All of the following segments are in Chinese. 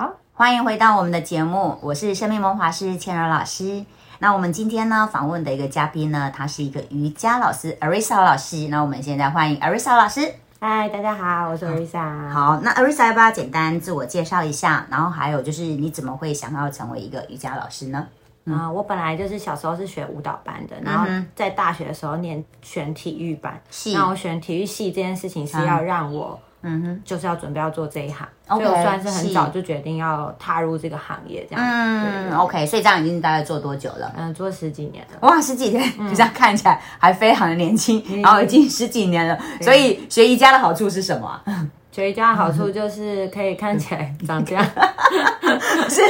好，欢迎回到我们的节目，我是生命魔法师千柔老师。那我们今天呢访问的一个嘉宾呢，他是一个瑜伽老师 Arisa 老师。那我们现在欢迎 Arisa 老师。嗨，大家好，我是 Arisa。好，那 Arisa 要不要简单自我介绍一下？然后还有就是你怎么会想要成为一个瑜伽老师呢？啊、我本来就是小时候是学舞蹈班的，然后在大学的时候念选体育班。是那我选体育系这件事情是要让我，嗯哼，就是要准备要做这一行所以我算是很早就决定要踏入这个行业，这样。嗯嗯，OK，所以这样已经大概做多久了？嗯，做十几年了。哇，十几年，嗯就这样看起来还非常的年轻，然后已经十几年了。所以学瑜伽的好处是什么啊？学瑜伽的好处就是可以看起来长这样。是，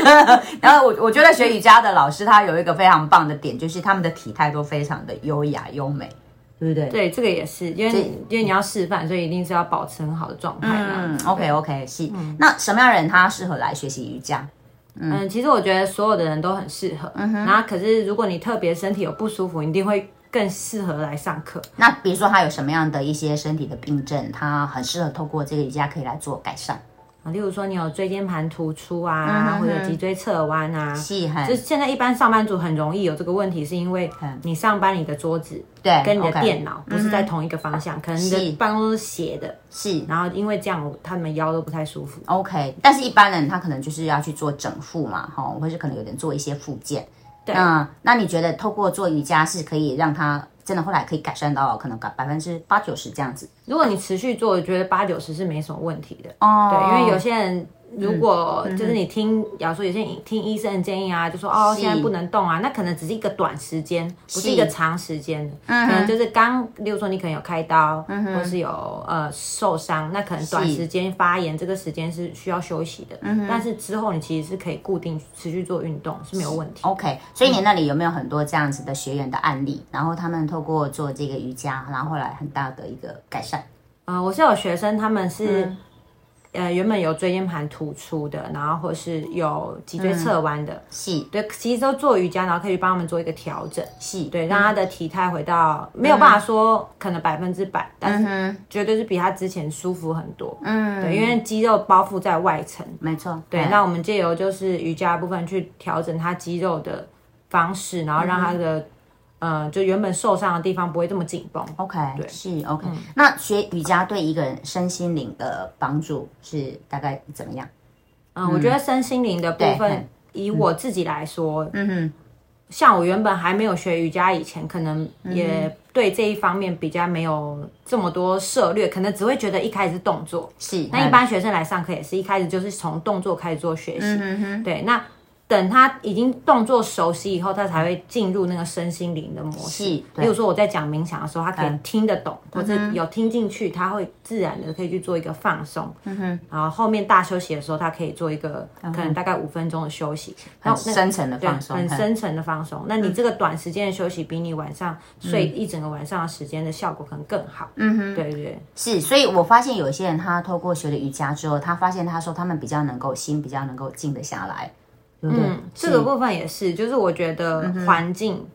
然后我我觉得学瑜伽的老师他有一个非常棒的点，就是他们的体态都非常的优雅优美，对不对？对，这个也是，因为你因为你要示范，所以一定是要保持很好的状态嘛。嗯，OK OK，是。那什么样的人他适合来学习瑜伽？嗯，其实我觉得所有的人都很适合。然后，可是如果你特别身体有不舒服，你一定会更适合来上课。那比如说他有什么样的一些身体的病症，他很适合透过这个瑜伽可以来做改善。啊，例如说你有椎间盘突出啊，或者脊椎侧弯啊。是很就是现在一般上班族很容易有这个问题，是因为你上班你的桌子对，跟你的电脑不是在同一个方向，可能你是的办公室是斜的，是然后因为这样他们腰都不太舒服。OK，但是一般人他可能就是要去做整复嘛，哈，或是可能有点做一些复健。对那那你觉得透过做瑜伽是可以让他真的后来可以改善到可能百分之八九十这样子？如果你持续做，我觉得八九十是没什么问题的。哦对，因为有些人如果就是你听，假如说有些人听医生的建议啊，就说哦现在不能动啊，那可能只是一个短时间，不是一个长时间的，嗯可能就是刚，例如说你可能有开刀，或是有呃受伤，那可能短时间发炎，这个时间是需要休息的，但是之后你其实是可以固定持续做运动是没有问题。OK，所以你那里有没有很多这样子的学员的案例？然后他们透过做这个瑜伽，然后后来很大的一个改善。呃，我是有学生，他们是、呃原本有椎间盘突出的，然后或是有脊椎侧弯的，是。对，其实都做瑜伽，然后可以帮他们做一个调整，是，对，让他的体态回到没有办法说可能百分之百，但是绝对是比他之前舒服很多。嗯，对，因为肌肉包覆在外层，没错。对，那我们借由就是瑜伽部分去调整他肌肉的方式，然后让他的、呃就原本受伤的地方不会这么紧绷。OK，对是 OK、那学瑜伽对一个人身心灵的帮助是大概怎么样？嗯，我觉得身心灵的部分嗯，以我自己来说，嗯哼，像我原本还没有学瑜伽以前，可能嗯也对这一方面比较没有这么多涉略，可能只会觉得一开始是动作。是。那一般学生来上课也是一开始就是从动作开始做学习，嗯哼，对，那等他已经动作熟悉以后，他才会进入那个身心灵的模式。是对例如说我在讲冥想的时候，他可以听得懂，或者有听进去，他会自然的可以去做一个放松。嗯哼，然后后面大休息的时候，他可以做一个可能大概五分钟的休息，很深层的，放松，嗯很深层的放松。那你这个短时间的休息，比你晚上睡一整个晚上的时间的效果可能更好。嗯哼，对对对。是，所以我发现有些人他透过学了瑜伽之后，他发现他说他们比较能够心比较能够静得下来，对不对？嗯，这个部分也是，就是我觉得嗯环境，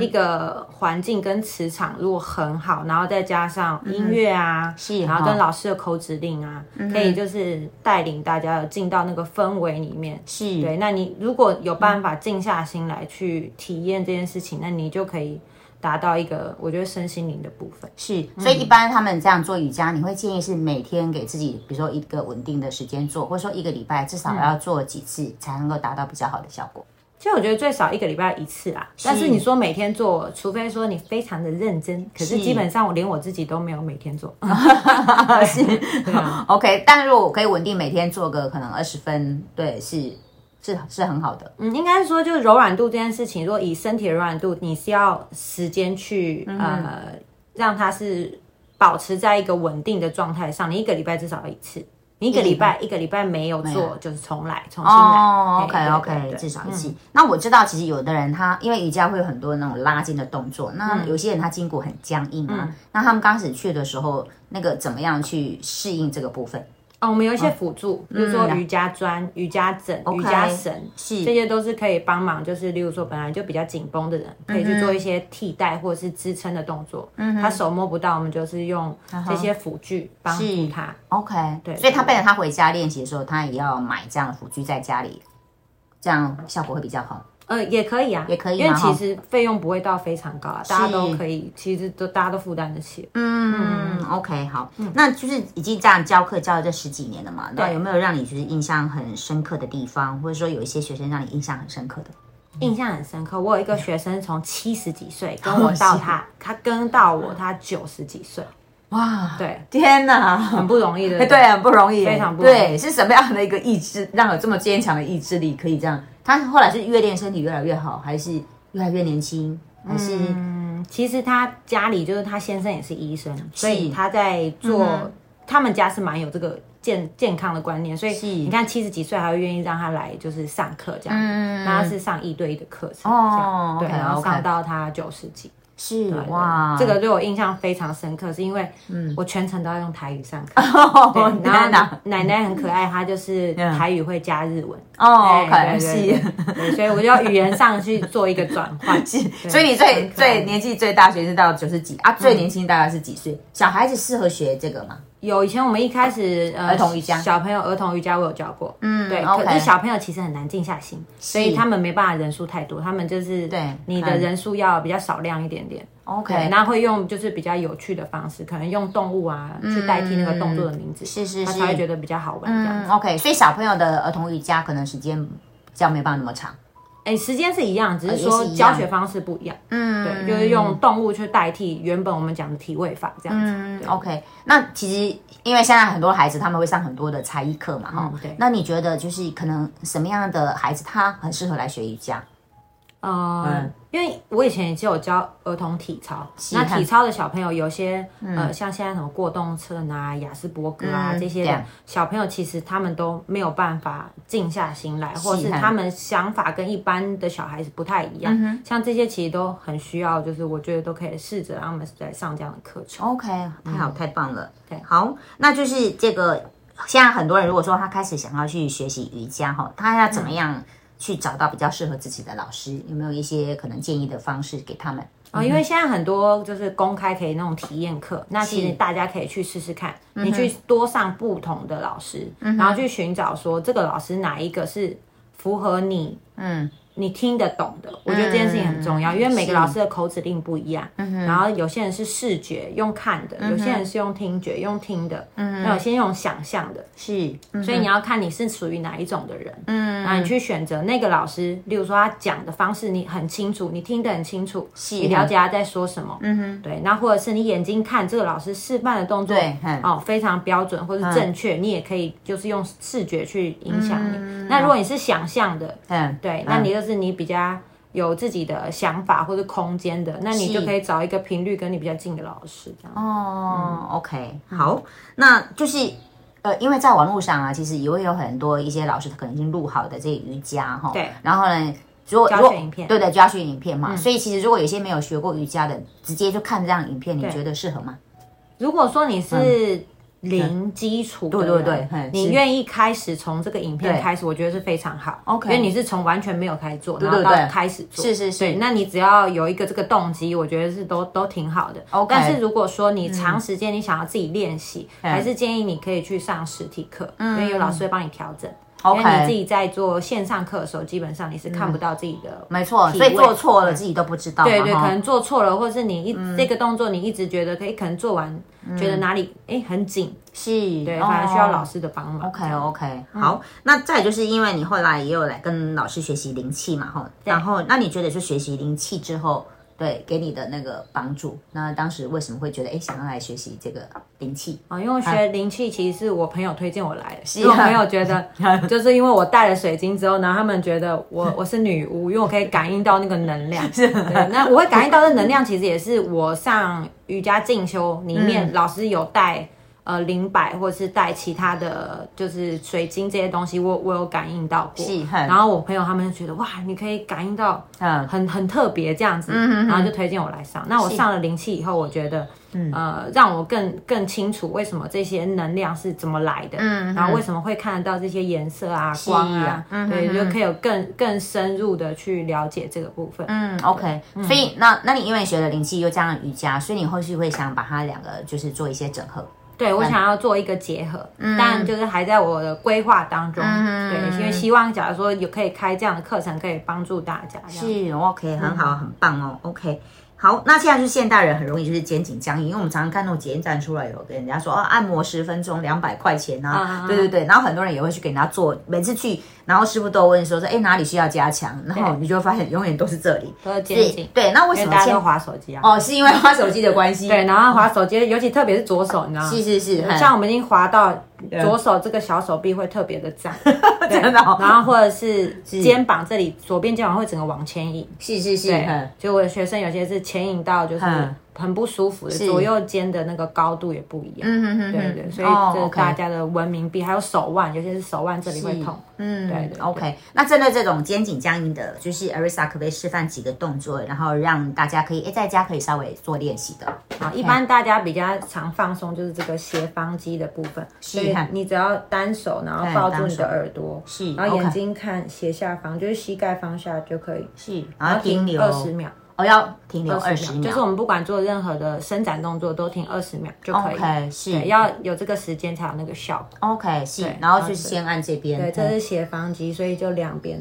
一个环境跟磁场如果很好，然后再加上音乐啊，然后跟老师的口指令啊，可以就是带领大家进到那个氛围里面。是，对，那你如果有办法静下心来去体验这件事情，那你就可以达到一个我觉得身心灵的部分。是，所以一般他们这样做瑜伽，你会建议是每天给自己，比如说一个稳定的时间做，或者说一个礼拜至少要做几次，才能够达到比较好的效果。其实我觉得最少一个礼拜一次啦，但是你说每天做，除非说你非常的认真，可是是基本上我连我自己都没有每天做。是 对啊 OK，但如果我可以稳定每天做个可能二十分，对，是是是很好的。嗯，应该说就是柔软度这件事情，如果以身体的柔软度，你是要时间去、呃让它是保持在一个稳定的状态上，你一个礼拜至少要一次。你一个礼拜一个礼拜没有做，就是重来，重新来。哦，OK OK，至少一次。那我知道，其实有的人他因为瑜伽会有很多那种拉筋的动作，那有些人他筋骨很僵硬啊，那他们刚开始去的时候，那个怎么样去适应这个部分？哦，我们有一些辅助，比如说瑜伽砖、瑜伽枕、瑜伽绳，是。这些都是可以帮忙。就是例如说本来就比较紧绷的人，可以去做一些替代或者是支撑的动作。嗯，他手摸不到，我们就是用这些辅具帮助他。OK，对所以他背着他回家练习的时候，他也要买这样的辅具在家里，这样效果会比较好。呃，也可以啊，也可以因为其实费用不会到非常高啊，大家都可以，其实都大家都负担得起。嗯，OK，好，那就是已经这样教课教了这十几年了嘛，那有没有让你就是印象很深刻的地方，或者说有一些学生让你印象很深刻的？印象很深刻，我有一个学生从七十几岁跟我到他，他跟到我他九十几岁，哇，对，天哪，很不容易的。对，很不容易，非常不容易。对，是什么样的一个意志，让有这么坚强的意志力，可以这样？他后来是越练身体越来越好，还是越来越年轻，还是？嗯，其实他家里就是他先生也是医生，所以是。他在做，他们家是蛮有这个健健康的观念，所以你看七十几岁还会愿意让他来就是上课这样，嗯那他是上一对一的课程，哦对然后上到他九十几。是对哇，这个对我印象非常深刻，是因为我全程都要用台语上课。然后奶奶很可爱，她就是台语会加日文。哦对对是。所以我就要语言上去做一个转换。是，所以你最最年纪最大学是到九十几啊，最年轻大概是几岁？小孩子适合学这个吗？有以前我们一开始呃儿童瑜伽小朋友儿童瑜伽我有教过，嗯，对。OK 可是小朋友其实很难静下心，所以他们没办法人数太多，他们就是对你的嗯人数要比较少量一点点。OK，那会用就是比较有趣的方式，可能用动物啊去代替那个动作的名字，是是是他才会觉得比较好玩这样嗯。，OK，所以小朋友的儿童瑜伽可能时间比较没办法那么长。哎，时间是一样，只是说教学方式不一样。嗯，对，就是用动物去代替原本我们讲的体位法这样子。嗯，OK。那其实因为现在很多孩子他们会上很多的才艺课嘛，哈、嗯对那你觉得就是可能什么样的孩子他很适合来学瑜伽？呃，嗯因为我以前也就有教儿童体操，那体操的小朋友有些、呃，像现在什么过动症啊、雅斯伯格啊、嗯这些的小朋友，其实他们都没有办法静下心来，或是是他们想法跟一般的小孩子不太一样。嗯像这些其实都很需要，就是我觉得都可以试着让他们来上这样的课程。OK，太好，太棒了。对好，那就是这个。现在很多人如果说他开始想要去学习瑜伽哈，他要怎么样去找到比较适合自己的老师？有没有一些可能建议的方式给他们？啊、因为现在很多就是公开可以那种体验课，那其实大家可以去试试看，你去多上不同的老师，然后去寻找说这个老师哪一个是符合你，嗯。你听得懂的，我觉得这件事情很重要，因为每个老师的口指令不一样。然后有些人是视觉用看的，有些人是用听觉用听的，那有些用想象的。是，所以你要看你是属于哪一种的人，嗯，然后你去选择那个老师，例如说他讲的方式你很清楚，你听得很清楚，你了解他在说什么，嗯哼，对，那或者是你眼睛看这个老师示范的动作，对嗯哦，非常标准或是正确，你也可以就是用视觉去影响你。那如果你是想象的，嗯，对，那你就是你比较有自己的想法或者空间的，那你就可以找一个频率跟你比较近的老师，这样。哦、o k 好，那就是呃，因为在网络上啊，其实也会有很多一些老师他可能已经录好的这些瑜伽哈，对，然后呢。如果教如果学影片对对教学影片嘛，所以其实如果有些没有学过瑜伽的，直接就看这样影片，你觉得适合吗？如果说你是零基础的人，对对对你愿意开始从这个影片开始，我觉得是非常好。OK 因为你是从完全没有开始做，然后到开始做，是是是。对，那你只要有一个这个动机，我觉得是都都挺好的。OK 但是如果说你长时间你想要自己练习，还是建议你可以去上实体课，因为有老师会帮你调整。因为你自己在做线上课的时候，基本上你是看不到自己的没错，所以做错了自己都不知道，对对，可能做错了，或者是你一、这个动作你一直觉得可以，可能做完、觉得哪里哎很紧，是，对，哦。反而需要老师的帮忙。OK OK，好，那再就是因为你后来也有来跟老师学习灵气嘛，哈，然后那你觉得是学习灵气之后，对给你的那个帮助，那当时为什么会觉得哎想要来学习这个灵气？啊，因为我学灵气其实是我朋友推荐我来的，是我朋友觉得 就是因为我带了水晶之后，然后他们觉得我我是女巫，因为我可以感应到那个能量。对，那我会感应到的能量，其实也是我上瑜伽进修里面老师有带。呃灵摆或者是带其他的就是水晶这些东西，我我有感应到过。然后我朋友他们就觉得哇，你可以感应到嗯很很特别这样子，然后就推荐我来上。那我上了灵气以后，我觉得，嗯呃，让我更更清楚为什么这些能量是怎么来的，嗯然后为什么会看得到这些颜色啊、光啊，嗯对，就可以有更更深入的去了解这个部分。嗯，OK，所以那那你因为学了灵气又加上瑜伽，所以你后续会想把它两个就是做一些整合。对我想要做一个结合，但就是还在我的规划当中。对，因为希望假如说有可以开这样的课程，可以帮助大家。是 OK，很好，很棒哦。OK，好，那现在就是现代人很容易就是肩颈僵硬，因为我们常常看那种检验站出来有跟人家说哦，按摩十分钟两百块钱啊，啊对对对，然后很多人也会去给人家做，每次去，然后师傅都问说说，哎哪里需要加强，然后你就会发现永远都是这里，都是肩对颈，对，那为什么现因为大家都滑手机啊。哦是因为滑手机的关系，对，然后滑手机，尤其特别是左手，你知道吗？是是是，像我们已经滑到左手这个小手臂会特别的胀，真的哦。然后或者是肩膀这里，左边肩膀会整个往前引，是是是，就我的学生有些是前引到就是嗯很不舒服的，左右肩的那个高度也不一样，对对，所以哦这是大家的文明病，还有手腕，有些是手腕这里会痛，嗯，对对对。OK，那针对这种肩颈僵硬的，就是 Arisa 可不可以示范几个动作，然后让大家可以诶在家可以稍微做练习的？好，一般大家比较常放松就是这个斜方肌的部分，所以看你只要单手，然后抱住你的耳朵，是然后眼睛看斜下方，就是膝盖放下就可以，是，然后停留。二十秒，哦，要停留二十秒，就是我们不管做任何的伸展动作都停二十秒就可以。OK 是，要有这个时间才有那个效果。OK 是，然后就先按这边，对，这是斜方肌，所以就两边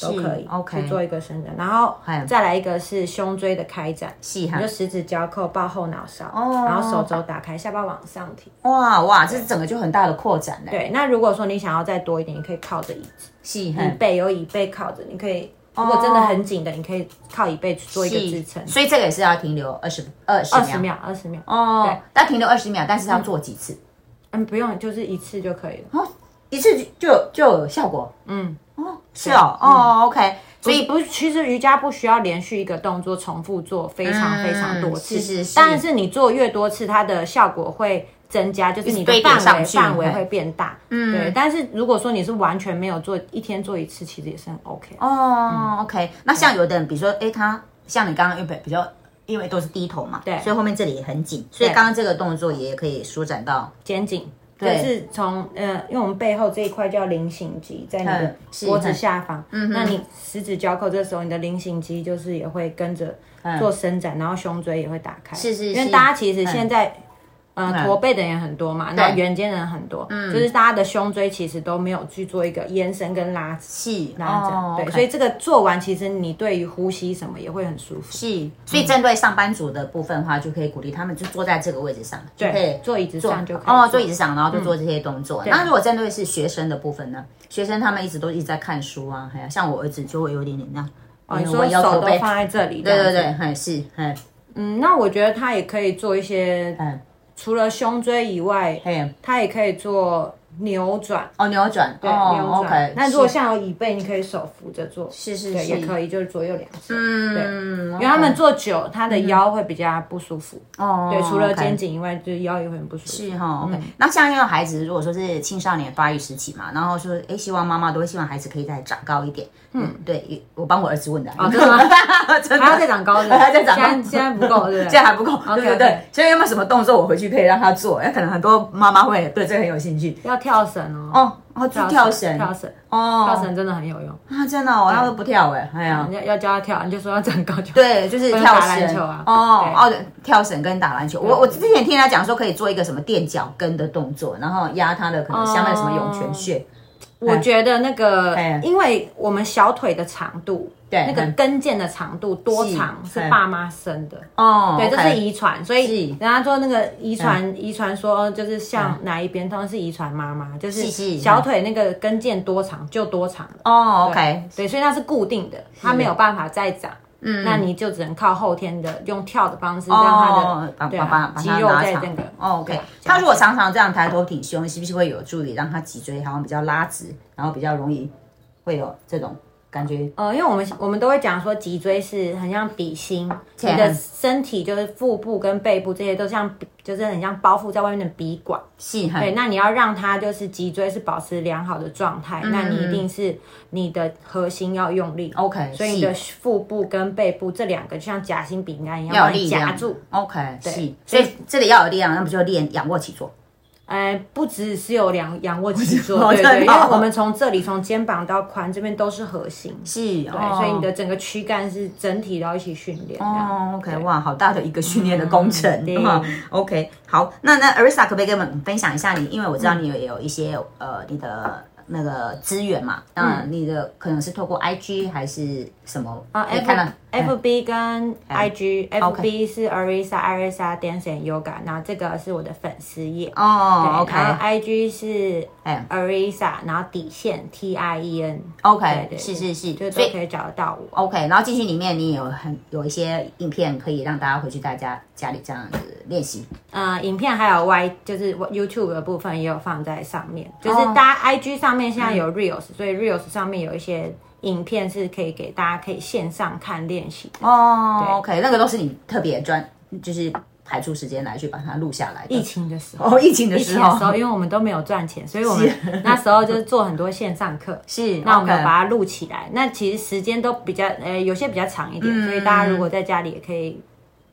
都可以 OK 去做一个伸展，然后再来一个是胸椎的开展，你就，十指交扣抱后脑勺，哦然后手肘打开，下巴往上提。哇哇，这整个就很大的扩展嘞，对，那如果说你想要再多一点，你可以靠着椅子，椅。背有椅背靠着，你可以。如果真的很紧的，你可以靠椅背去做一个支撑。所以这个也是要停留二十二二十秒，二十秒。哦对，但停留二十秒，但是要做几次？嗯，不用，就是一次就可以了。哦一次就就有效果？嗯，哦，是哦，哦，OK，所以所以不，其实瑜伽不需要连续一个动作重复做非常非常多次，是是是但是你做越多次，它的效果会增加，就是你的范围范围会变大。嗯，对。但是如果说你是完全没有做，一天做一次，其实也是很 OK。哦，OK，那像有的人，比如说，哎，他像你刚刚又比比较，因为都是低头嘛，对所以后面这里也很紧，所以刚刚这个动作也可以舒展到，肩颈。对就是从呃，因为我们背后这一块叫菱形肌，在你的脖子下方。嗯那你十指交扣，这时候你的菱形肌就是也会跟着做伸展，然后胸椎也会打开。嗯是是因为大家其实现在。嗯。呃，驼背的人很多嘛，然后圆肩的人很多，嗯，就是大家的胸椎其实都没有去做一个延伸跟拉直是。拉展，哦对所以这个做完，其实你对于呼吸什么也会很舒服。是，所以针对上班族的部分的话，就可以鼓励他们就坐在这个位置上，就可以对，坐椅子上就可以哦，坐椅子上，然后就做这些动作。那如果针对是学生的部分呢？学生他们一直都一直在看书啊，还有像我儿子就会有点点那样，哦，你说手都放在这里，对对对，很是嗯嗯，那我觉得他也可以做一些，嗯，除了胸椎以外，嘿，他也可以做扭转，哦扭转，对，哦扭转。，OK，那如果像有椅背，你可以手扶着做，是是是，也可以，就是左右两侧，嗯对。嗯，因为他们坐久，他的腰会比较不舒服。哦，对，除了肩颈以外，就是腰也会很不舒服。是哈，OK、那像因为孩子如果说是青少年发育时期嘛，然后说，哎，希望妈妈都会希望孩子可以再长高一点。嗯，对，我帮我儿子问的。哦 真的吗？还要再长高的，还 要再长高现在现在不够，对不对？这样还不够，对不对？所以有没有什么动作我回去可以让他做？哎可能很多妈妈会对这个很有兴趣。要跳绳哦，哦，哦，去跳绳，跳绳，哦，跳绳真的很有用。啊，真的哦，他都不跳哎，哎呀你。要要教他跳，你就说要长高就。对，就是跳打篮绳球啊哦哦，跳绳跟打篮球。我我之前听他讲说可以做一个什么垫脚跟的动作，然后压他的可能下面的什么涌泉穴。我觉得那个哎，因为我们小腿的长度，对那个嗯跟腱的长度多长是是爸妈生的。哦，对，这是遗传，所以是人家说那个遗传，遗传说就是像哪一边，通常是遗传妈妈，就是小腿那个跟腱多长就多长。哦，OK，对，所以它是固定的，它没有办法再长。嗯，那你就只能靠后天的用跳的方式，让它哦，把的对把把把啊肌肉拉长在这个。哦，OK。他如果常常这样抬头挺胸，是不是会有助于让他脊椎好像比较拉直，然后比较容易会有这种感觉呃，因为我们我们都会讲说脊椎是很像笔芯，你的身体就是腹部跟背部这些都像，就是很像包覆在外面的笔管。细对，那你要让它就是脊椎是保持良好的状态，那你一定是你的核心要用力。OK，所以你的腹部跟背部这两个就像夹心饼干一样，要把你夹住。OK，对，所以这里要有力量，那不就练仰卧起坐？呃，不只是有两仰卧起 坐，哦对对，因为我们从这里从肩膀到髋这边都是核心，是，对，哦所以你的整个躯干是整体都要一起训练。哦，OK，哇，好大的一个训练的工程嗯对哈。OK，好，那那 Arisa 可不可以跟我们分享一下你？因为我知道你有也有一些呃你的那个资源嘛，那你的可能是透过 IG 还是什么？啊可以看到，F F B 跟 I G，F B 是 Arisa Arisa Dance and Yoga，然后这个是我的粉丝页。哦对然后，OK I G 是哎 Arisa，然后底线 T I E N。OK，对对是是是，就都可以找得到我。OK，然后进去里面你有很有一些影片可以让大家回去大家家里这样子练习。呃，影片还有 Y 就是 YouTube 的部分也有放在上面，就是哦大家 IG 上面现在有 Reels，、所以 Reels 上面有一些影片是可以给大家可以线上看练习的。哦，OK，那个都是你特别专，就是排出时间来去把它录下来的。疫情的时候，哦，疫情的时候因为我们都没有赚钱，所以我们 那时候就是做很多线上课。是，那我们有把它录起来，那其实时间都比较呃有些比较长一点，嗯所以大家如果在家里也可以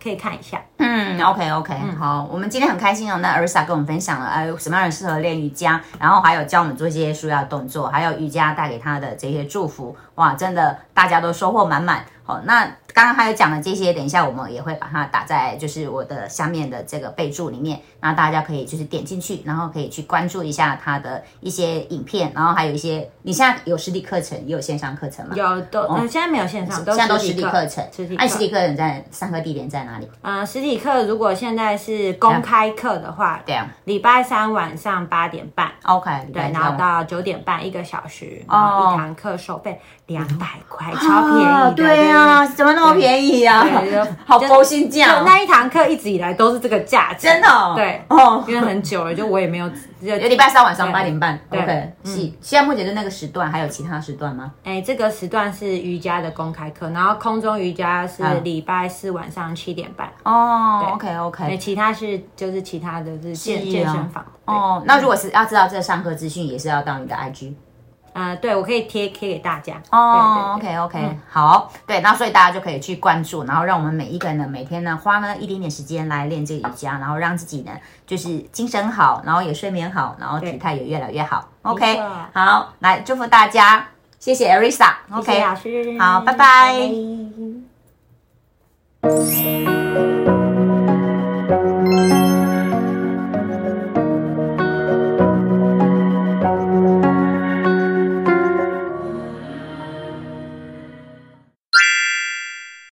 可以看一下。嗯，OK OK，、好，我们今天很开心哦。那 Arisa 跟我们分享了，呃，什么样人适合练瑜伽，然后还有教我们做一些舒压动作，还有瑜伽带给他的这些祝福，哇，真的大家都收获满满。好，那刚刚还有讲的这些，等一下我们也会把它打在就是我的下面的这个备注里面，那大家可以就是点进去，然后可以去关注一下他的一些影片，然后还有一些你现在有实体课程，也有线上课程吗？有都、呃现在没有线上，现在都实实体课。程，实体课。哎，实体课程在上课地点在哪里？嗯，实体课如果现在是公开课的话，对啊。礼拜三晚上八点半，，OK，对，然后到九点半一个小时，然后一堂课收费两百块，超便宜的。啊对啊，怎么那么便宜呀、好就勾心价、哦。就那一堂课一直以来都是这个价钱，真的哦？对，哦。因为很久了，就我也没有，就有礼拜三晚上八点半。对，OK，是。现在目前的那个时段还有其他时段吗？哎，这个时段是瑜伽的公开课，然后空中瑜伽是嗯。礼拜四晚上七点半，哦，OK 哎，OK。其他是就是其他的是健是啊健身房，哦，那如果是要知道这个上课资讯，也是要到你的 IG 呃，对我可以贴贴给大家。哦对对对，OK OK，好，对，那所以大家就可以去关注，然后让我们每一个人呢，每天呢花呢一点点时间来练这个瑜伽，然后让自己呢就是精神好，然后也睡眠好，然后体态也越来越好。OK，好，来祝福大家，谢谢 Arisa。谢谢 OK，老师，好拜拜拜